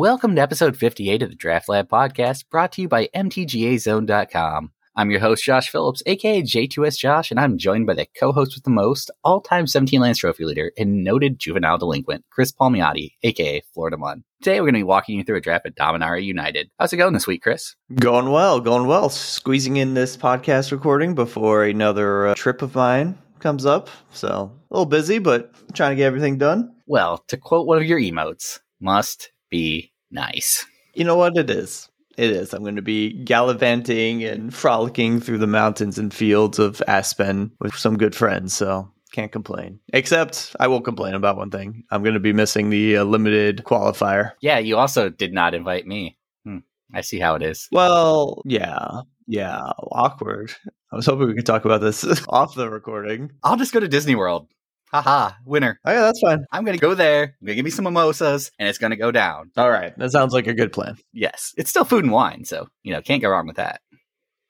Welcome to episode 58 of the Draft Lab podcast, brought to you by MTGAZone.com. I'm your host, Josh Phillips, aka J2S Josh, and I'm joined by the co host with the most, all time 17 Lands Trophy leader, and noted juvenile delinquent, Chris Palmiotti, aka Florida Mun. Today, we're going to be walking you through a draft at Dominaria United. How's it going this week, Chris? Going well, going well. Squeezing in this podcast recording before another uh, trip of mine comes up. So a little busy, but trying to get everything done. Well, to quote one of your emotes, must be nice. You know what it is? It is. I'm going to be gallivanting and frolicking through the mountains and fields of Aspen with some good friends. So can't complain. Except I will complain about one thing. I'm going to be missing the uh, limited qualifier. Yeah, you also did not invite me. Hmm. I see how it is. Well, yeah. Yeah, awkward. I was hoping we could talk about this off the recording. I'll just go to Disney World. Haha, winner. Oh, yeah, that's fine. I'm going to go there. I'm going to give me some mimosas, and it's going to go down. All right. That sounds like a good plan. Yes. It's still food and wine, so, you know, can't go wrong with that.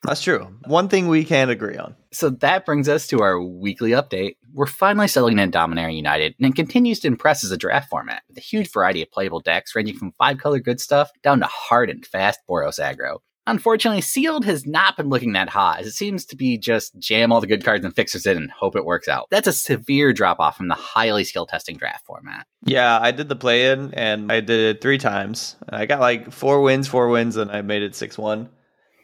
That's true. One thing we can agree on. So that brings us to our weekly update. We're finally settling in Dominaria United, and it continues to impress as a draft format with a huge variety of playable decks ranging from five color good stuff down to hard and fast Boros aggro. Unfortunately, sealed has not been looking that hot, as it seems to be just jam all the good cards and fixers in and hope it works out. That's a severe drop off from the highly skill testing draft format. Yeah, I did the play in and I did it three times. I got like four wins, four wins, and I made it 6 1.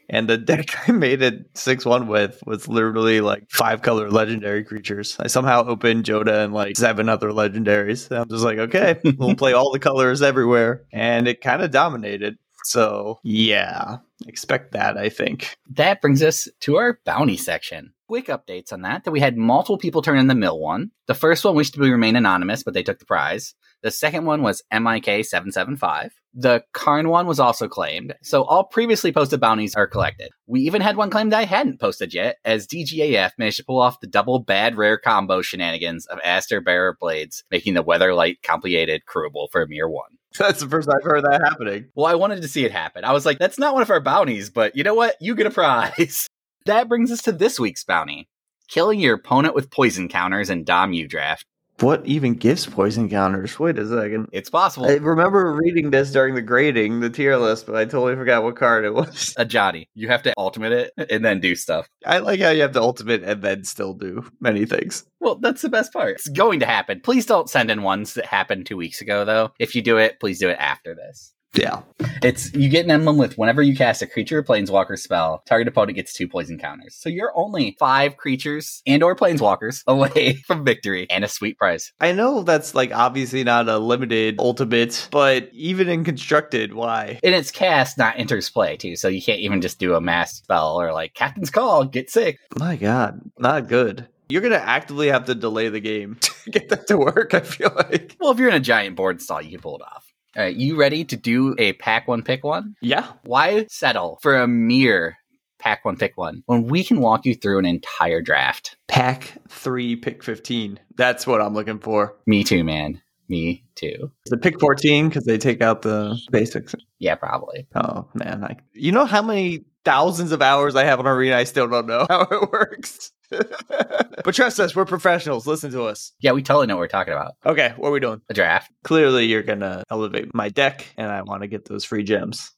And the deck I made it 6 1 with was literally like five color legendary creatures. I somehow opened Jodah and like seven other legendaries. And I'm just like, okay, we'll play all the colors everywhere. And it kind of dominated. So, yeah, expect that, I think. That brings us to our bounty section. Quick updates on that that we had multiple people turn in the mill one. The first one wished to remain anonymous, but they took the prize. The second one was MIK775. The Karn one was also claimed. So all previously posted bounties are collected. We even had one claimed I hadn't posted yet, as DGAF managed to pull off the double bad rare combo shenanigans of Astor Bearer Blades, making the Weatherlight complicated crewable for a mere one. That's the first I've heard that happening. Well, I wanted to see it happen. I was like, that's not one of our bounties, but you know what? You get a prize. that brings us to this week's bounty. Killing your opponent with poison counters in Dom U draft. What even gives poison counters? Wait a second. It's possible. I remember reading this during the grading, the tier list, but I totally forgot what card it was. Ajani. You have to ultimate it and then do stuff. I like how you have to ultimate and then still do many things. Well, that's the best part. It's going to happen. Please don't send in ones that happened two weeks ago, though. If you do it, please do it after this. Yeah. It's you get an emblem with whenever you cast a creature or planeswalker spell, target opponent gets two poison counters. So you're only five creatures and or planeswalkers away from victory and a sweet prize. I know that's like obviously not a limited ultimate, but even in constructed, why? And it's cast, not enters play too. So you can't even just do a mass spell or like Captain's Call, get sick. My God, not good. You're gonna actively have to delay the game to get that to work. I feel like. Well, if you're in a giant board stall, you can pull it off. All right, you ready to do a pack one, pick one? Yeah. Why settle for a mere pack one, pick one when we can walk you through an entire draft? Pack three, pick 15. That's what I'm looking for. Me too, man. Me too. The pick 14 because they take out the basics. Yeah, probably. Oh, man. I, you know how many thousands of hours I have on Arena? I still don't know how it works. but trust us, we're professionals. Listen to us. Yeah, we totally know what we're talking about. Okay, what are we doing? A draft. Clearly, you're going to elevate my deck, and I want to get those free gems.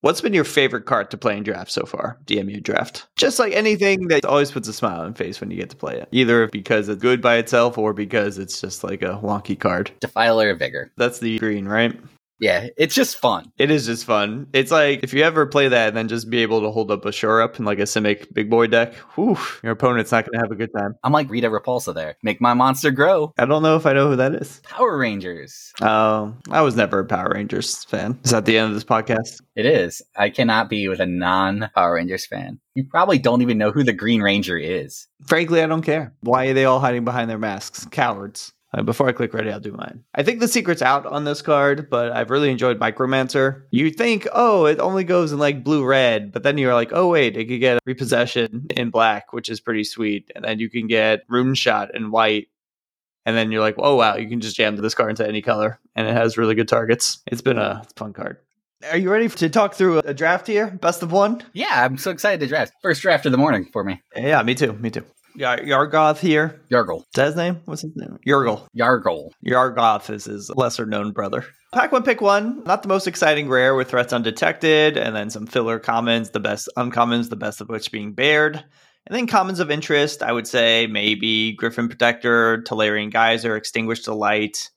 What's been your favorite card to play in draft so far? DMU draft. Just like anything that always puts a smile on face when you get to play it. Either because it's good by itself or because it's just like a wonky card. Defiler of Vigor. That's the green, right? Yeah, it's just fun. It is just fun. It's like if you ever play that and then just be able to hold up a shore up in like a Simic big boy deck, whew, your opponent's not going to have a good time. I'm like Rita Repulsa there. Make my monster grow. I don't know if I know who that is. Power Rangers. Oh, I was never a Power Rangers fan. Is that the end of this podcast? It is. I cannot be with a non Power Rangers fan. You probably don't even know who the Green Ranger is. Frankly, I don't care. Why are they all hiding behind their masks? Cowards. Uh, before I click ready, I'll do mine. I think the secret's out on this card, but I've really enjoyed Micromancer. You think, oh, it only goes in like blue red, but then you're like, oh, wait, it could get repossession in black, which is pretty sweet. And then you can get Rune Shot in white. And then you're like, oh, wow, you can just jam this card into any color. And it has really good targets. It's been a fun card. Are you ready to talk through a draft here? Best of one? Yeah, I'm so excited to draft. First draft of the morning for me. Yeah, me too. Me too. Yar- Yargoth here. Yargle. Is that his name? What's his name? Yargle. Yargle. Yargoth is his lesser known brother. Pack one, pick one. Not the most exciting rare with threats undetected, and then some filler commons, the best uncommons, the best of which being Baird. And then commons of interest, I would say maybe Griffin Protector, Tolarian Geyser, Extinguish the Light,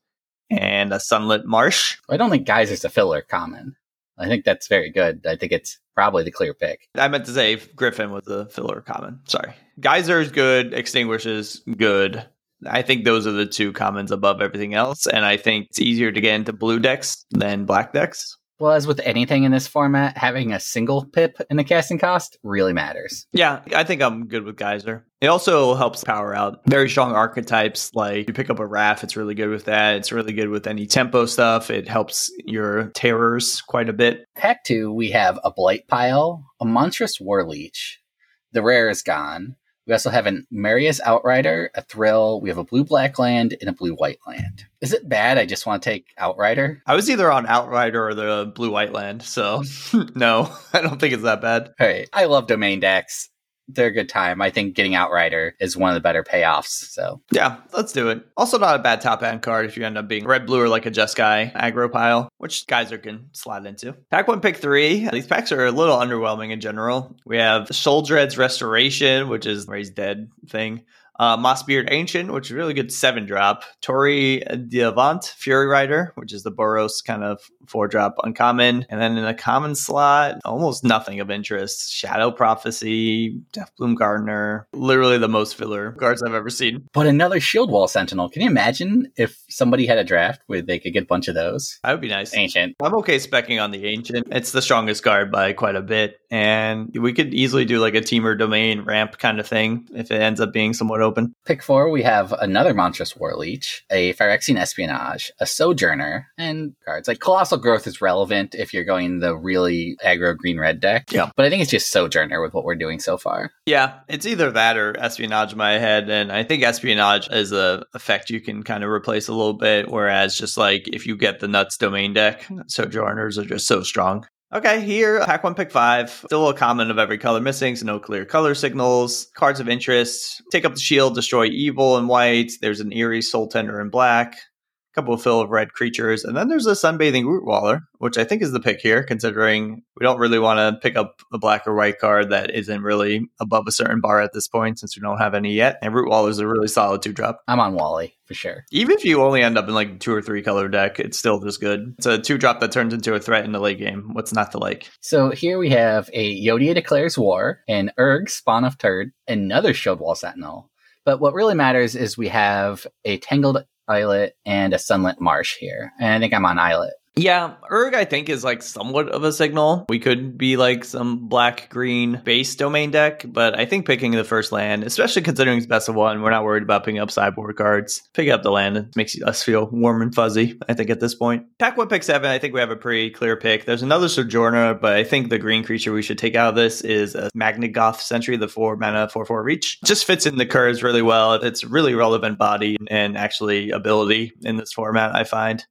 and a Sunlit Marsh. I don't think Geyser's a filler common. I think that's very good. I think it's probably the clear pick. I meant to say Griffin was the filler common. Sorry. Geyser is good, Extinguish is good. I think those are the two commons above everything else. And I think it's easier to get into blue decks than black decks. Well, as with anything in this format, having a single pip in the casting cost really matters. Yeah, I think I'm good with Geyser. It also helps power out very strong archetypes. Like you pick up a Wrath, it's really good with that. It's really good with any tempo stuff. It helps your terrors quite a bit. Pack two, we have a Blight Pile, a Monstrous War Leech. The rare is gone. We also have an Marius Outrider, a Thrill. We have a blue black land and a blue white land. Is it bad? I just want to take Outrider. I was either on Outrider or the blue white land, so no, I don't think it's that bad. All right. I love domain decks. They're a good time. I think getting Outrider is one of the better payoffs. So Yeah, let's do it. Also, not a bad top end card if you end up being red, blue, or like a Jeskai aggro pile, which Geyser can slide into. Pack one, pick three. These packs are a little underwhelming in general. We have Sheoldred's Restoration, which is Raised Dead thing. Uh, Mossbeard Ancient, which is really good seven drop. Tori D'Avenant, Fury Rider, which is the Boros kind of four drop uncommon. And then in a common slot, almost nothing of interest. Shadow Prophecy, Deathbloom Gardener, literally the most filler cards I've ever seen. But another Shield Wall Sentinel. Can you imagine if somebody had a draft where they could get a bunch of those? That would be nice. Ancient. I'm okay specking on the Ancient. It's the strongest card by quite a bit. And we could easily do like a Temur Domain ramp kind of thing if it ends up being somewhat open. Pick four, we have another Monstrous War Leech, a Phyrexian Espionage, a Sojourner, and cards like Colossal Growth is relevant if you're going the really aggro green red deck. Yeah. But I think it's just Sojourner with what we're doing so far. Yeah, it's either that or espionage in my head, and I think espionage is a effect you can kind of replace a little bit. Whereas just like if you get the nuts domain deck, sojourners are just so strong. Okay, here pack one, pick five. Still a common of every color missing, so no clear color signals. Cards of interest: take up the shield, destroy evil in white. There's an eerie soul tender in black. Couple of fill of red creatures, and then there's a sunbathing rootwalla, which I think is the pick here, considering we don't really want to pick up a black or white card that isn't really above a certain bar at this point, since we don't have any yet. And rootwalla is a really solid two drop. I'm on Wally for sure. Even if you only end up in like two or three color deck, it's still just good. It's a two drop that turns into a threat in the late game. What's not to like? So here we have a Yotia declares war, an Uurg spawn of Turg, another Shield Wall Sentinel. But what really matters is we have a Tangled Islet and a Sunlit Marsh here. And I think I'm on Islet. Yeah, Uurg I think is like somewhat of a signal. We could be like some black green base domain deck, but I think picking the first land, especially considering it's best of one, we're not worried about picking up sideboard cards. Picking up the land it makes us feel warm and fuzzy, I think, at this point. Pack one, pick seven, I think we have a pretty clear pick. There's another Sojourner, but I think the green creature we should take out of this is a Magnigoth Sentry, the four mana, four four reach. Just fits in the curves really well. It's really relevant body and actually ability in this format, I find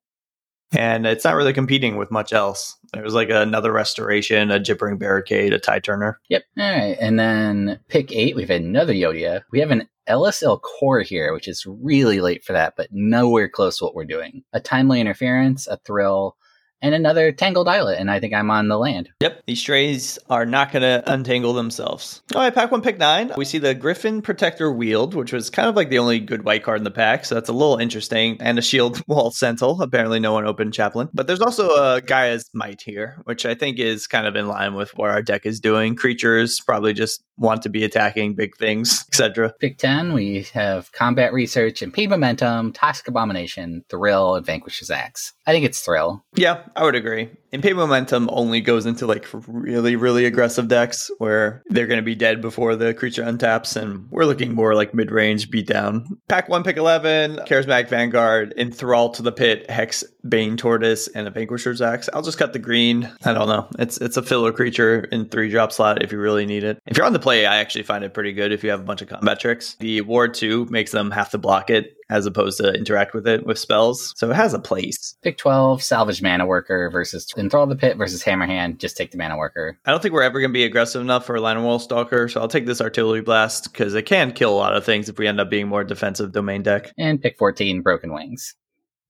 and it's not really competing with much else. There's like another restoration, a gibbering barricade, a tie turner. Yep. All right. And then pick eight, we've another Yotia. We have an LSL core here, which is really late for that, but nowhere close to what we're doing. A timely interference, a thrill, and another tangled islet. And I think I'm on the land. Yep, these strays are not going to untangle themselves. All right, pack one, pick nine. We see the Griffin Protector Wield, which was kind of like the only good white card in the pack, so that's a little interesting. And a Shield Wall Sentinel. Apparently, no one opened Chaplain. But there's also a Gaia's Might here, which I think is kind of in line with what our deck is doing. Creatures probably just want to be attacking big things, etc. Pick 10, we have Combat Research, Impede Momentum, Toxic Abomination, Thrill, and Vanquish's Axe. I think it's Thrill. Yeah, I would agree. Impede Momentum only goes into like really, really aggressive decks where they're going to be dead before the creature untaps, and we're looking more like mid range beatdown. Pack 1, pick 11, Charismatic Vanguard, In Thrall to the Pit, Hex, Bane Tortoise, and a Vanquisher's Axe. I'll just cut the green. I don't know. It's it's a filler creature in three drop slot if you really need it. If you're on the play, I actually find it pretty good if you have a bunch of combat tricks. The Ward 2 makes them have to block it as opposed to interact with it with spells. So it has a place. Pick 12, Salvage Mana Worker versus Enthrall the Pit versus Hammerhand, just take the Mana Worker. I don't think we're ever going to be aggressive enough for a Wall Stalker, so I'll take this Artillery Blast because it can kill a lot of things if we end up being more defensive domain deck. And pick 14, Broken Wings.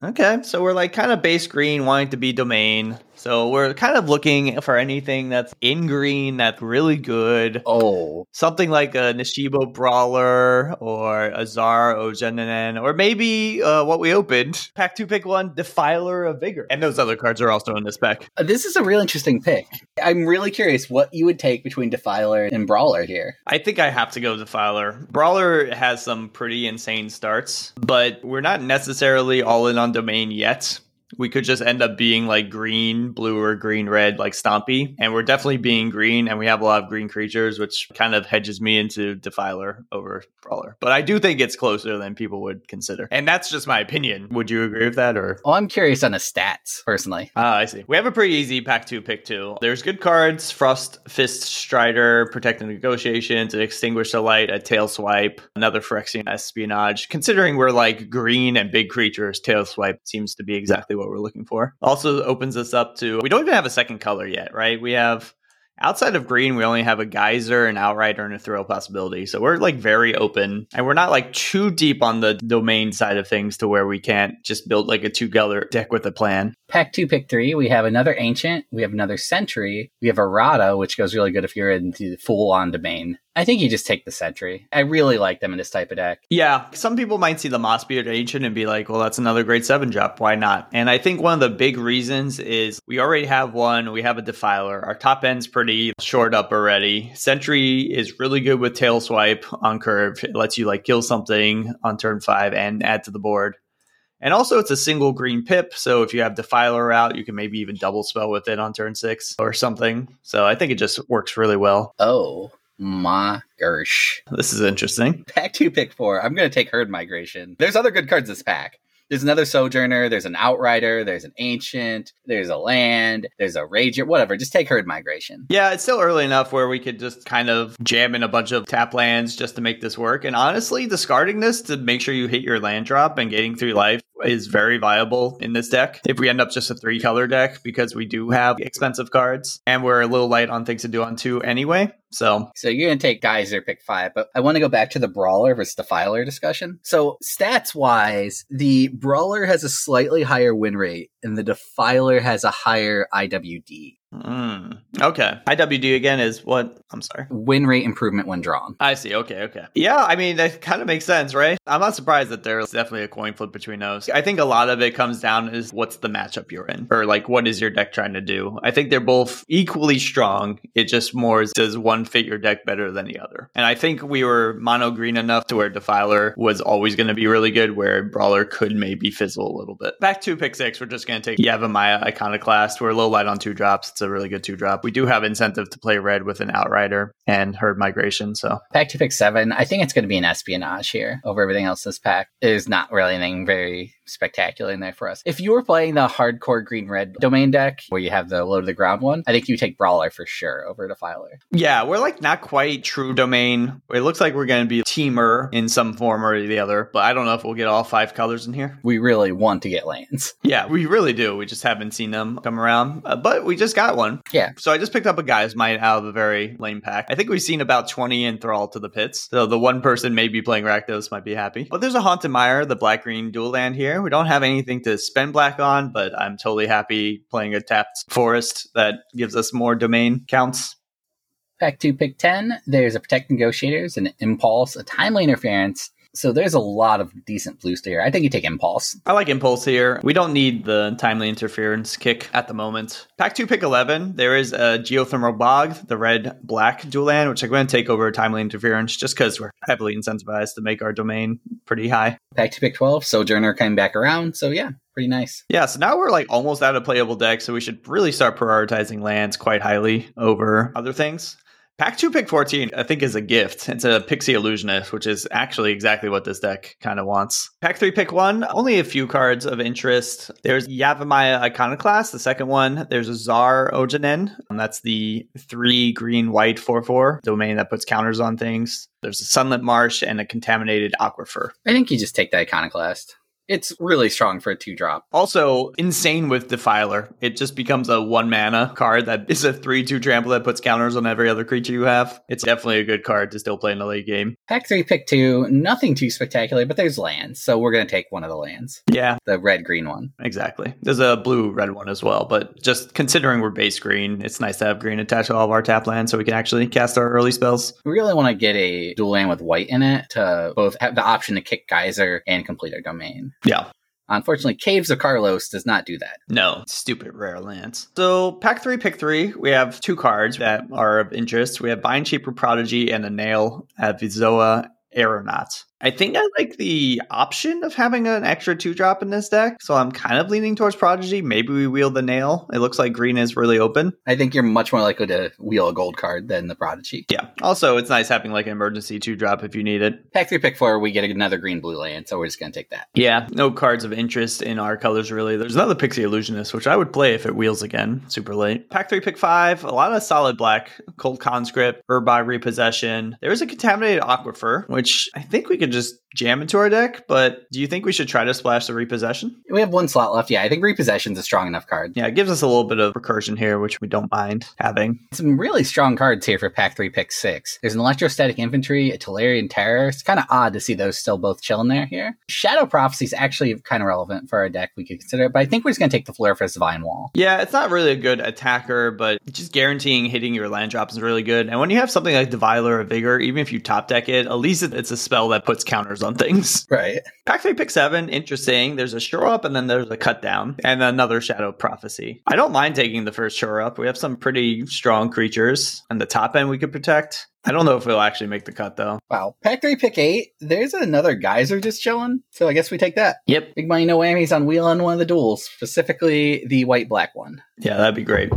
Okay, so we're like kind of base green, wanting to be domain. So we're kind of looking for anything that's in green that's really good. Oh, Something like a Nishoba Brawler or a Zar Ojanen, or maybe uh, what we opened, pack two, pick one, Defiler of Vigor. And those other cards are also in this pack. Uh, this is a real interesting pick. I'm really curious what you would take between Defiler and Brawler here. I think I have to go Defiler. Brawler has some pretty insane starts, but we're not necessarily all in on domain yet. We could just end up being like green, blue, or green, red, like Stompy. And we're definitely being green, and we have a lot of green creatures, which kind of hedges me into Defiler over Brawler. But I do think it's closer than people would consider. And that's just my opinion. Would you agree with that? Or Well, I'm curious on the stats, personally. Ah, I see. We have a pretty easy pack two, pick two. There's good cards: Frost Fist Strider, Protect and Negotiation, extinguish the light, a tail swipe, another Phyrexian espionage. Considering we're like green and big creatures, tail swipe seems to be exactly what we're looking for. Also opens us up to we don't even have a second color yet, right? We have Outside of green, we only have a geyser, an outrider, and a throw possibility. So we're like very open and we're not like too deep on the domain side of things to where we can't just build like a two color deck with a plan. Pack two, pick three. We have another Ancient. We have another Sentry, We have a Radha, which goes really good if you're into the full on domain. I think you just take the Sentry. I really like them in this type of deck. Yeah, some people might see the Mossbeard Ancient and be like, well, that's another great seven drop. Why not? And I think one of the big reasons is we already have one. We have a Defiler. Our top end's pretty short up already. Sentry is really good with Tail Swipe on curve. It lets you like kill something on turn five and add to the board. And also, it's a single green pip. So if you have Defiler out, you can maybe even double spell with it on turn six or something. So I think it just works really well. Oh my gosh. This is interesting. Pack two, pick four. I'm going to take Herd Migration. There's other good cards this pack. There's another Sojourner, there's an Outrider, there's an Ancient, there's a Land, there's a Rager, whatever. Just take Herd Migration. Yeah, it's still early enough where we could just kind of jam in a bunch of tap lands just to make this work. And honestly, discarding this to make sure you hit your land drop and getting through life is very viable in this deck. If we end up just a three color deck, because we do have expensive cards and we're a little light on things to do on two anyway. So So you're to take Geyser, pick five, but I want to go back to the Brawler versus Defiler discussion. So stats wise, the Brawler has a slightly higher win rate and the Defiler has a higher IWD. Mm, okay. IWD again is what? I'm sorry. Win rate improvement when drawn. I see. Okay. Okay. Yeah. I mean, that kind of makes sense, right? I'm not surprised that there's definitely a coin flip between those. I think a lot of it comes down is what's the matchup you're in, or like what is your deck trying to do. I think they're both equally strong. It just more is does one fit your deck better than the other. And I think we were mono green enough to where Defiler was always going to be really good, where Brawler could maybe fizzle a little bit. Back to pick six, we're just going to take Yavimaya Iconoclast. We're a little light on two drops. It's a really good two drop. We do have incentive to play red with an Outrider and Herd Migration. So Pack to pick seven. I think it's going to be an espionage here over everything else this pack. There's not really anything very spectacular in there for us. If you were playing the hardcore green red domain deck where you have the low to the ground one, I think you take Brawler for sure over Defiler. Yeah, we're like not quite true domain. It looks like we're going to be Temur in some form or the other, but I don't know if we'll get all five colors in here. We really want to get lands. Yeah, we really do. We just haven't seen them come around, uh, but we just got one. Yeah. So I just picked up a Gaia's Might out of a very lame pack. I think we've seen about 20 enthrall to the pits. So the one person maybe playing Rakdos might be happy. But there's a Haunted Mire, the black green dual land here. We don't have anything to spend black on, but I'm totally happy playing a tapped forest that gives us more domain counts. Pack two, pick 10. There's a Protect Negotiators, an Impulse, a Timely Interference. So there's a lot of decent blues here. I think you take Impulse. I like Impulse here. We don't need the timely interference kick at the moment. Pack 2, pick 11. There is a Geothermal Bog, the red black dual land, which I'm going to take over timely interference just because we're heavily incentivized to make our domain pretty high. Pack two, pick 12. Sojourner came back around. So yeah, pretty nice. Yeah, so now we're like almost out of playable decks, so we should really start prioritizing lands quite highly over other things. Pack 2 pick 14, I think, is a gift. It's a Pixie Illusionist, which is actually exactly what this deck kind of wants. Pack 3 pick 1, only a few cards of interest. There's Yavimaya Iconoclast, the second one. There's a Zar Ojanen, and that's the 3 green white 4 4 domain that puts counters on things. There's a Sunlit Marsh and a Contaminated Aquifer. I think you just take the Iconoclast. It's really strong for a two drop. Also, insane with Defiler. It just becomes a one mana card that is a 3 2 trample that puts counters on every other creature you have. It's definitely a good card to still play in the late game. Pack three, pick two. Nothing too spectacular, but there's lands, so we're gonna take one of the lands, Yeah, the red green one. exactly. There's a blue red one as well, but just considering we're base green, it's nice to have green attached to all of our tap lands so we can actually cast our early spells. We really want to get a dual land with white in it to both have the option to kick Geyser and complete our domain. Yeah. Unfortunately, Caves of Koilos does not do that. No, stupid rare lands. So, pack three, pick three. We have two cards that are of interest. We have Vineshaper Prodigy and a Nail at Vizoa Aeronaut. I think I like the option of having an extra two drop in this deck, so I'm kind of leaning towards Prodigy. Maybe we wheel the Nael. It looks like green is really open. I think you're much more likely to wheel a gold card than the Prodigy. Yeah. Also, it's nice having like an emergency two drop if you need it. Pack three, pick four, we get another green blue land, so we're just gonna take that. Yeah, no cards of interest in our colors really. There's another Pixie Illusionist, which I would play if it wheels again, super late. Pack three, pick five, a lot of solid black, cold conscript, Urborg repossession. There is a contaminated aquifer, which I think we could just jam into our deck, but do you think we should try to splash the repossession? We have one slot left. Yeah, I think Repossession's a strong enough card. Yeah, it gives us a little bit of recursion here, which we don't mind having. Some really strong cards here for pack three, pick six. There's an electrostatic infantry, a Tolarian terror. It's kind of odd to see those still both chilling there here. Shadow prophecy is actually kind of relevant for our deck. We could consider it, but I think we're just gonna take the Floriferous Vinewall. Yeah, it's not really a good attacker, but just guaranteeing hitting your land drops is really good. And when you have something like Defiler or Vigor, even if you top deck it, at least it's a spell that puts counters on things. Right. Pack three, pick seven, interesting. There's a shore up and then there's a cut down and another shadow prophecy. I don't mind taking the first shore up. We have some pretty strong creatures and the top end we could protect. I don't know if it'll actually make the cut though. Wow. Pack three, pick eight. There's another geyser just chilling. So I guess we take that. Yep. Big money, no whammies on wheel on one of the duels, specifically the white black one. Yeah, that'd be great.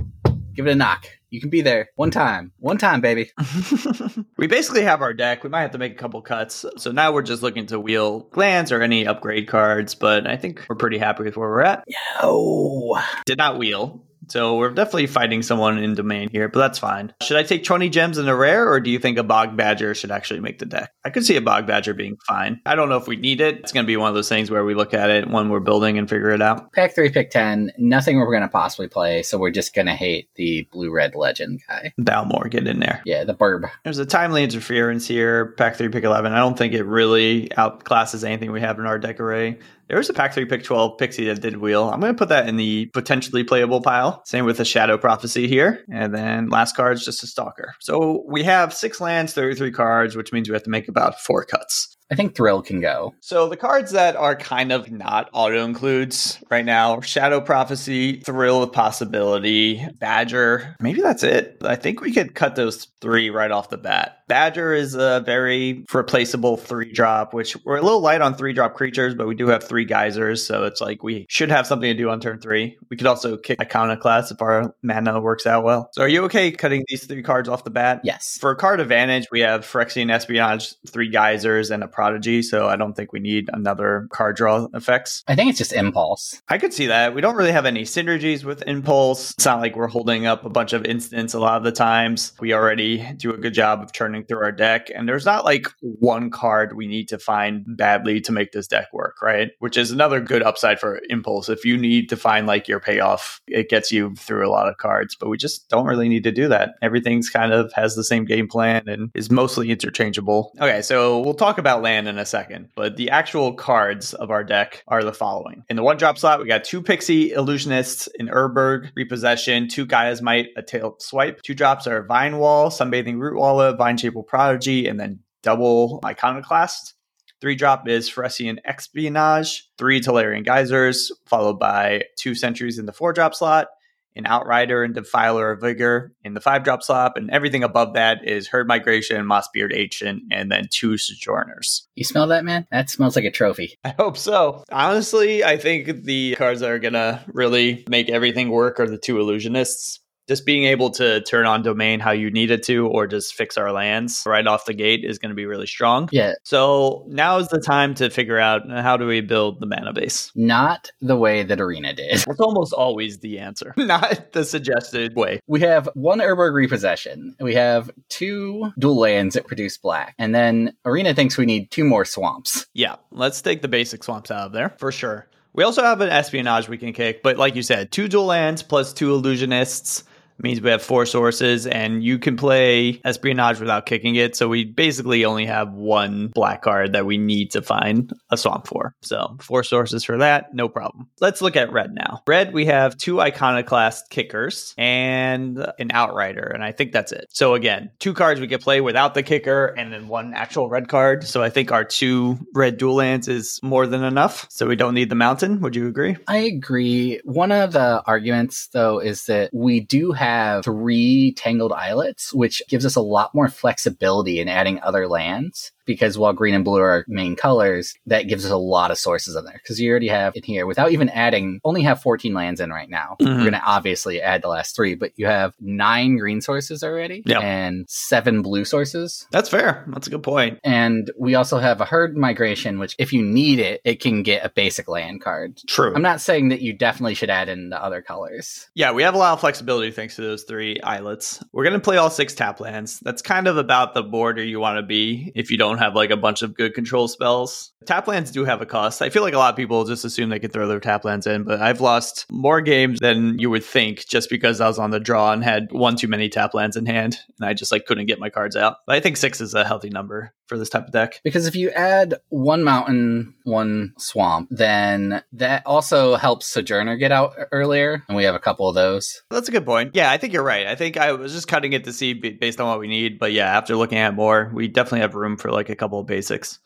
Give it a knock. You can be there one time. One time, baby. we basically have our deck. We might have to make a couple cuts. So now we're just looking to wheel glance or any upgrade cards, but I think we're pretty happy with where we're at. Oh. Did not wheel. So we're definitely fighting someone in domain here, but that's fine. Should I take 20 gems in a rare, or do you think a Bog Badger should actually make the deck? I could see a Bog Badger being fine. I don't know if we need it. It's going to be one of those things where we look at it when we're building and figure it out. Pack three, pick 10. Nothing we're going to possibly play, so we're just going to hate the blue red legend guy. Balmor, get in there. Yeah, the burb. There's a timely interference here. Pack 3, pick 11. I don't think it really outclasses anything we have in our deck array. There was a pack 3, pick 12 pixie that did wheel. I'm going to put that in the potentially playable pile. Same with the Shadow Prophecy here. And then last card's just a Stalker. So we have six lands, 33 cards, which means we have to make about four cuts. I think Thrill can go. So the cards that are kind of not auto includes right now Shadow Prophecy, Thrill with Possibility, Badger. Maybe that's it. I think we could cut those three right off the bat. Badger is a very replaceable three drop, which we're a little light on three drop creatures, but we do have three geysers. So it's like we should have something to do on turn three. We could also kick Iconoclast if our mana works out well. So are you okay cutting these three cards off the bat? Yes. For card advantage, we have Phyrexian Espionage, three geysers, and a prodigy. So I don't think we need another card draw effects. I think it's just impulse. I could see that. We don't really have any synergies with Impulse. It's not like we're holding up a bunch of instants a lot of the times. We already do a good job of turning through our deck. And there's not like one card we need to find badly to make this deck work, right? Which is another good upside for Impulse. If you need to find like your payoff, it gets you through a lot of cards. But we just don't really need to do that. Everything's kind of has the same game plan and is mostly interchangeable. Okay, so we'll talk about land in a second. But the actual cards of our deck are the following. In the one drop slot, we got two Pixie Illusionists, an Urborg Repossession, two Gaia's Might, a Tail Swipe. Two drops are Vine Wall, Sunbathing Root Walla, Vine Prodigy, and then double Iconoclast. Three drop is Phyrexian Espionage, three Tolarian Geysers, followed by two Sentries in the four drop slot, an Outrider and Defiler of Vigor in the five drop slot, and everything above that is Herd Migration, Mossbeard Ancient, and then two Sojourners. You smell that, man? That smells like a trophy. I hope so. Honestly, I think the cards that are gonna really make everything work are the two Illusionists. Just being able to turn on domain how you need it to, or just fix our lands right off the gate is going to be really strong. Yeah. So now is the time to figure out how do we build the mana base. Not the way that Arena did. That's almost always the answer, not the suggested way. We have one Urborg repossession. We have two dual lands that produce black. And then Arena thinks we need two more swamps. Yeah, let's take the basic swamps out of there for sure. We also have an espionage we can kick, but like you said, two dual lands plus two illusionists means we have four sources and you can play espionage without kicking it. So we basically only have one black card that we need to find a swamp for. So four sources for that, no problem. Let's look at red now. Red, we have two iconoclast kickers and an outrider, and I think that's it. So again, two cards we can play without the kicker and then one actual red card. So I think our two red dual lands is more than enough. So we don't need the mountain. Would you agree? I agree. One of the arguments though is that we do have have three tangled islets, which gives us a lot more flexibility in adding other lands because while green and blue are our main colors, that gives us a lot of sources in there because you already have in here without even adding, only have 14 lands in right now. Mm-hmm. We're going to obviously add the last three, but you have nine green sources already yep. and seven blue sources. That's fair. That's a good point. And we also have a herd migration, which if you need it, it can get a basic land card. True. I'm not saying that you definitely should add in the other colors. Yeah, we have a lot of flexibility thanks to those three islets. We're going to play all six tap lands. That's kind of about the border you want to be if you don't have like a bunch of good control spells. Tap lands do have a cost. I feel like a lot of people just assume they can throw their tap lands in, but I've lost more games than you would think just because I was on the draw and had one too many tap lands in hand and I just like couldn't get my cards out. But I think six is a healthy number for this type of deck. Because if you add one mountain, one swamp, then that also helps Sojourner get out earlier, and we have a couple of those. That's a good point. Yeah, I think you're right. I think I was just cutting it to see based on what we need, but yeah, after looking at more, we definitely have room for like a couple of basics.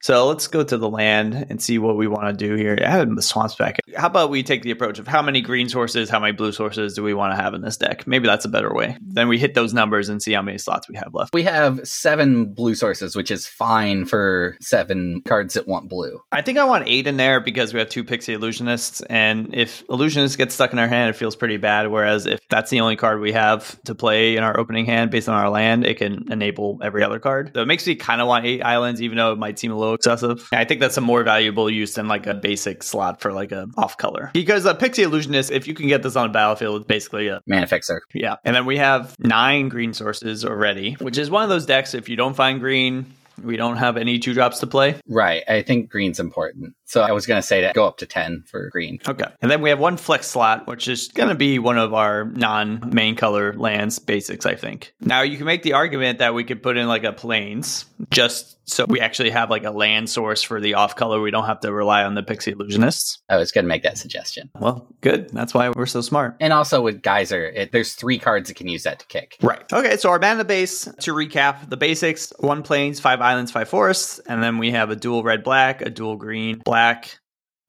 So let's go to the land and see what we want to do here. I have the swamps back. How about we take the approach of how many green sources, how many blue sources do we want to have in this deck? Maybe that's a better way. Then we hit those numbers and see how many slots we have left. We have seven blue sources, which is fine for seven cards that want blue. I think I want eight in there because we have two Pixie Illusionists. And if Illusionists get stuck in our hand, it feels pretty bad. Whereas if that's the only card we have to play in our opening hand based on our land, it can enable every other card. So it makes me kind of want eight islands, even though it might seem a little little excessive. I think that's a more valuable use than like a basic slot for like a off color. Because a Pixie Illusionist, if you can get this on a battlefield, it's basically a mana fixer. Yeah. And then we have nine green sources already, which is one of those decks. If you don't find green, we don't have any two drops to play. Right. I think green's important. So I was going to say to go up to 10 for green. Okay. And then we have one flex slot, which is going to be one of our non main color lands basics, I think. Now you can make the argument that we could put in like a plains just so we actually have like a land source for the off color. We don't have to rely on the pixie illusionists. I was going to make that suggestion. Well, good. That's why we're so smart. And also with Geyser, it, there's three cards that can use that to kick. Right. Okay. So our mana base, to recap the basics one plains, five islands, five forests. And then we have a dual red black, a dual green black,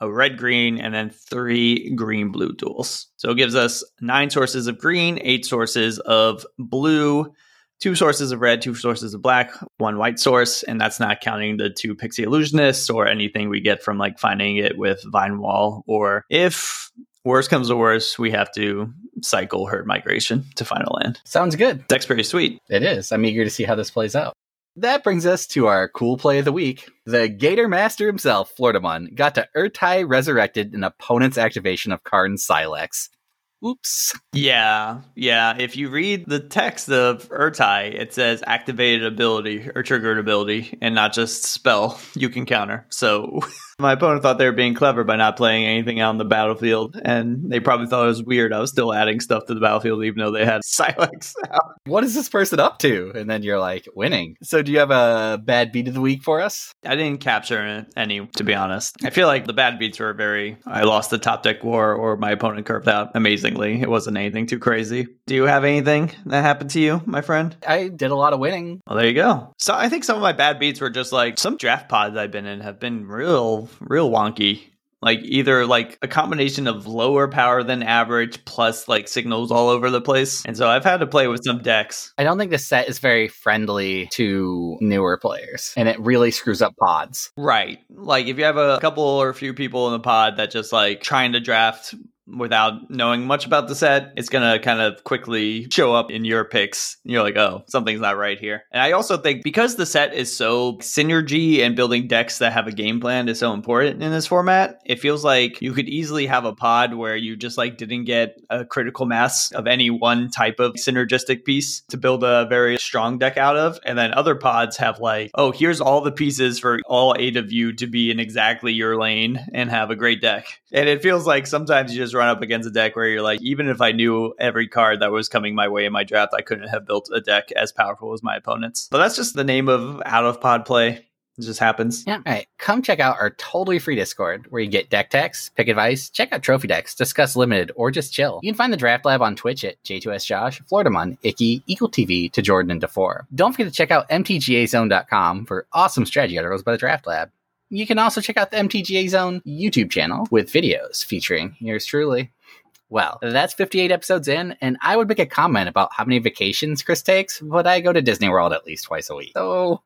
a red green, and then three green blue duels. So it gives us nine sources of green, eight sources of blue two sources of red, two sources of black, one white source, and that's not counting the two pixie illusionists or anything we get from like finding it with vine wall. Or if worse comes to worse, we have to cycle herd migration to final land. Sounds good. That's pretty sweet. It is. I'm eager to see how this plays out. That brings us to our cool play of the week. The Gator Master himself, Floridamon, got to Ertai resurrected an opponent's activation of Karn Sylex. Oops. Yeah, yeah. If you read the text of Ertai, it says activated ability or triggered ability and not just spell you can counter. So My opponent thought they were being clever by not playing anything out on the battlefield, and they probably thought it was weird. I was still adding stuff to the battlefield, even though they had Sylex out. What is this person up to? And then you're like, winning. So, do you have a bad beat of the week for us? I didn't capture any, to be honest. I feel like the bad beats were very. I lost the top deck war, or my opponent curved out amazingly. It wasn't anything too crazy. Do you have anything that happened to you, my friend? I did a lot of winning. Well, there you go. So, I think some of my bad beats were just like some draft pods I've been in have been real real wonky. Like either like a combination of lower power than average plus like signals all over the place. And so I've had to play with some decks. I don't think the set is very friendly to newer players and it really screws up pods. Right. Like if you have a couple or a few people in the pod that just like trying to draft without knowing much about the set, it's going to kind of quickly show up in your picks. You're like, oh, something's not right here. And I also think because the set is so synergy and building decks that have a game plan is so important in this format, it feels like you could easily have a pod where you just like didn't get a critical mass of any one type of synergistic piece to build a very strong deck out of. And then other pods have like, oh, here's all the pieces for all eight of you to be in exactly your lane and have a great deck. And it feels like sometimes you just run up against a deck where you're like, even if I knew every card that was coming my way in my draft, I couldn't have built a deck as powerful as my opponents. But that's just the name of out of pod play. It just happens. Yeah. All right. Come check out our totally free Discord where you get deck techs, pick advice, check out trophy decks, discuss limited, or just chill. You can find the Draft Lab on Twitch at J2S Josh, Floridamun, Icky, Eagle TV to Jordan and DeFore. Don't forget to check out MTGAZone.com for awesome strategy articles by the Draft Lab. You can also check out the MTGA Zone YouTube channel with videos featuring yours truly. Well, that's 58 episodes in, and I would make a comment about how many vacations Chris takes, but I go to Disney World at least twice a week. So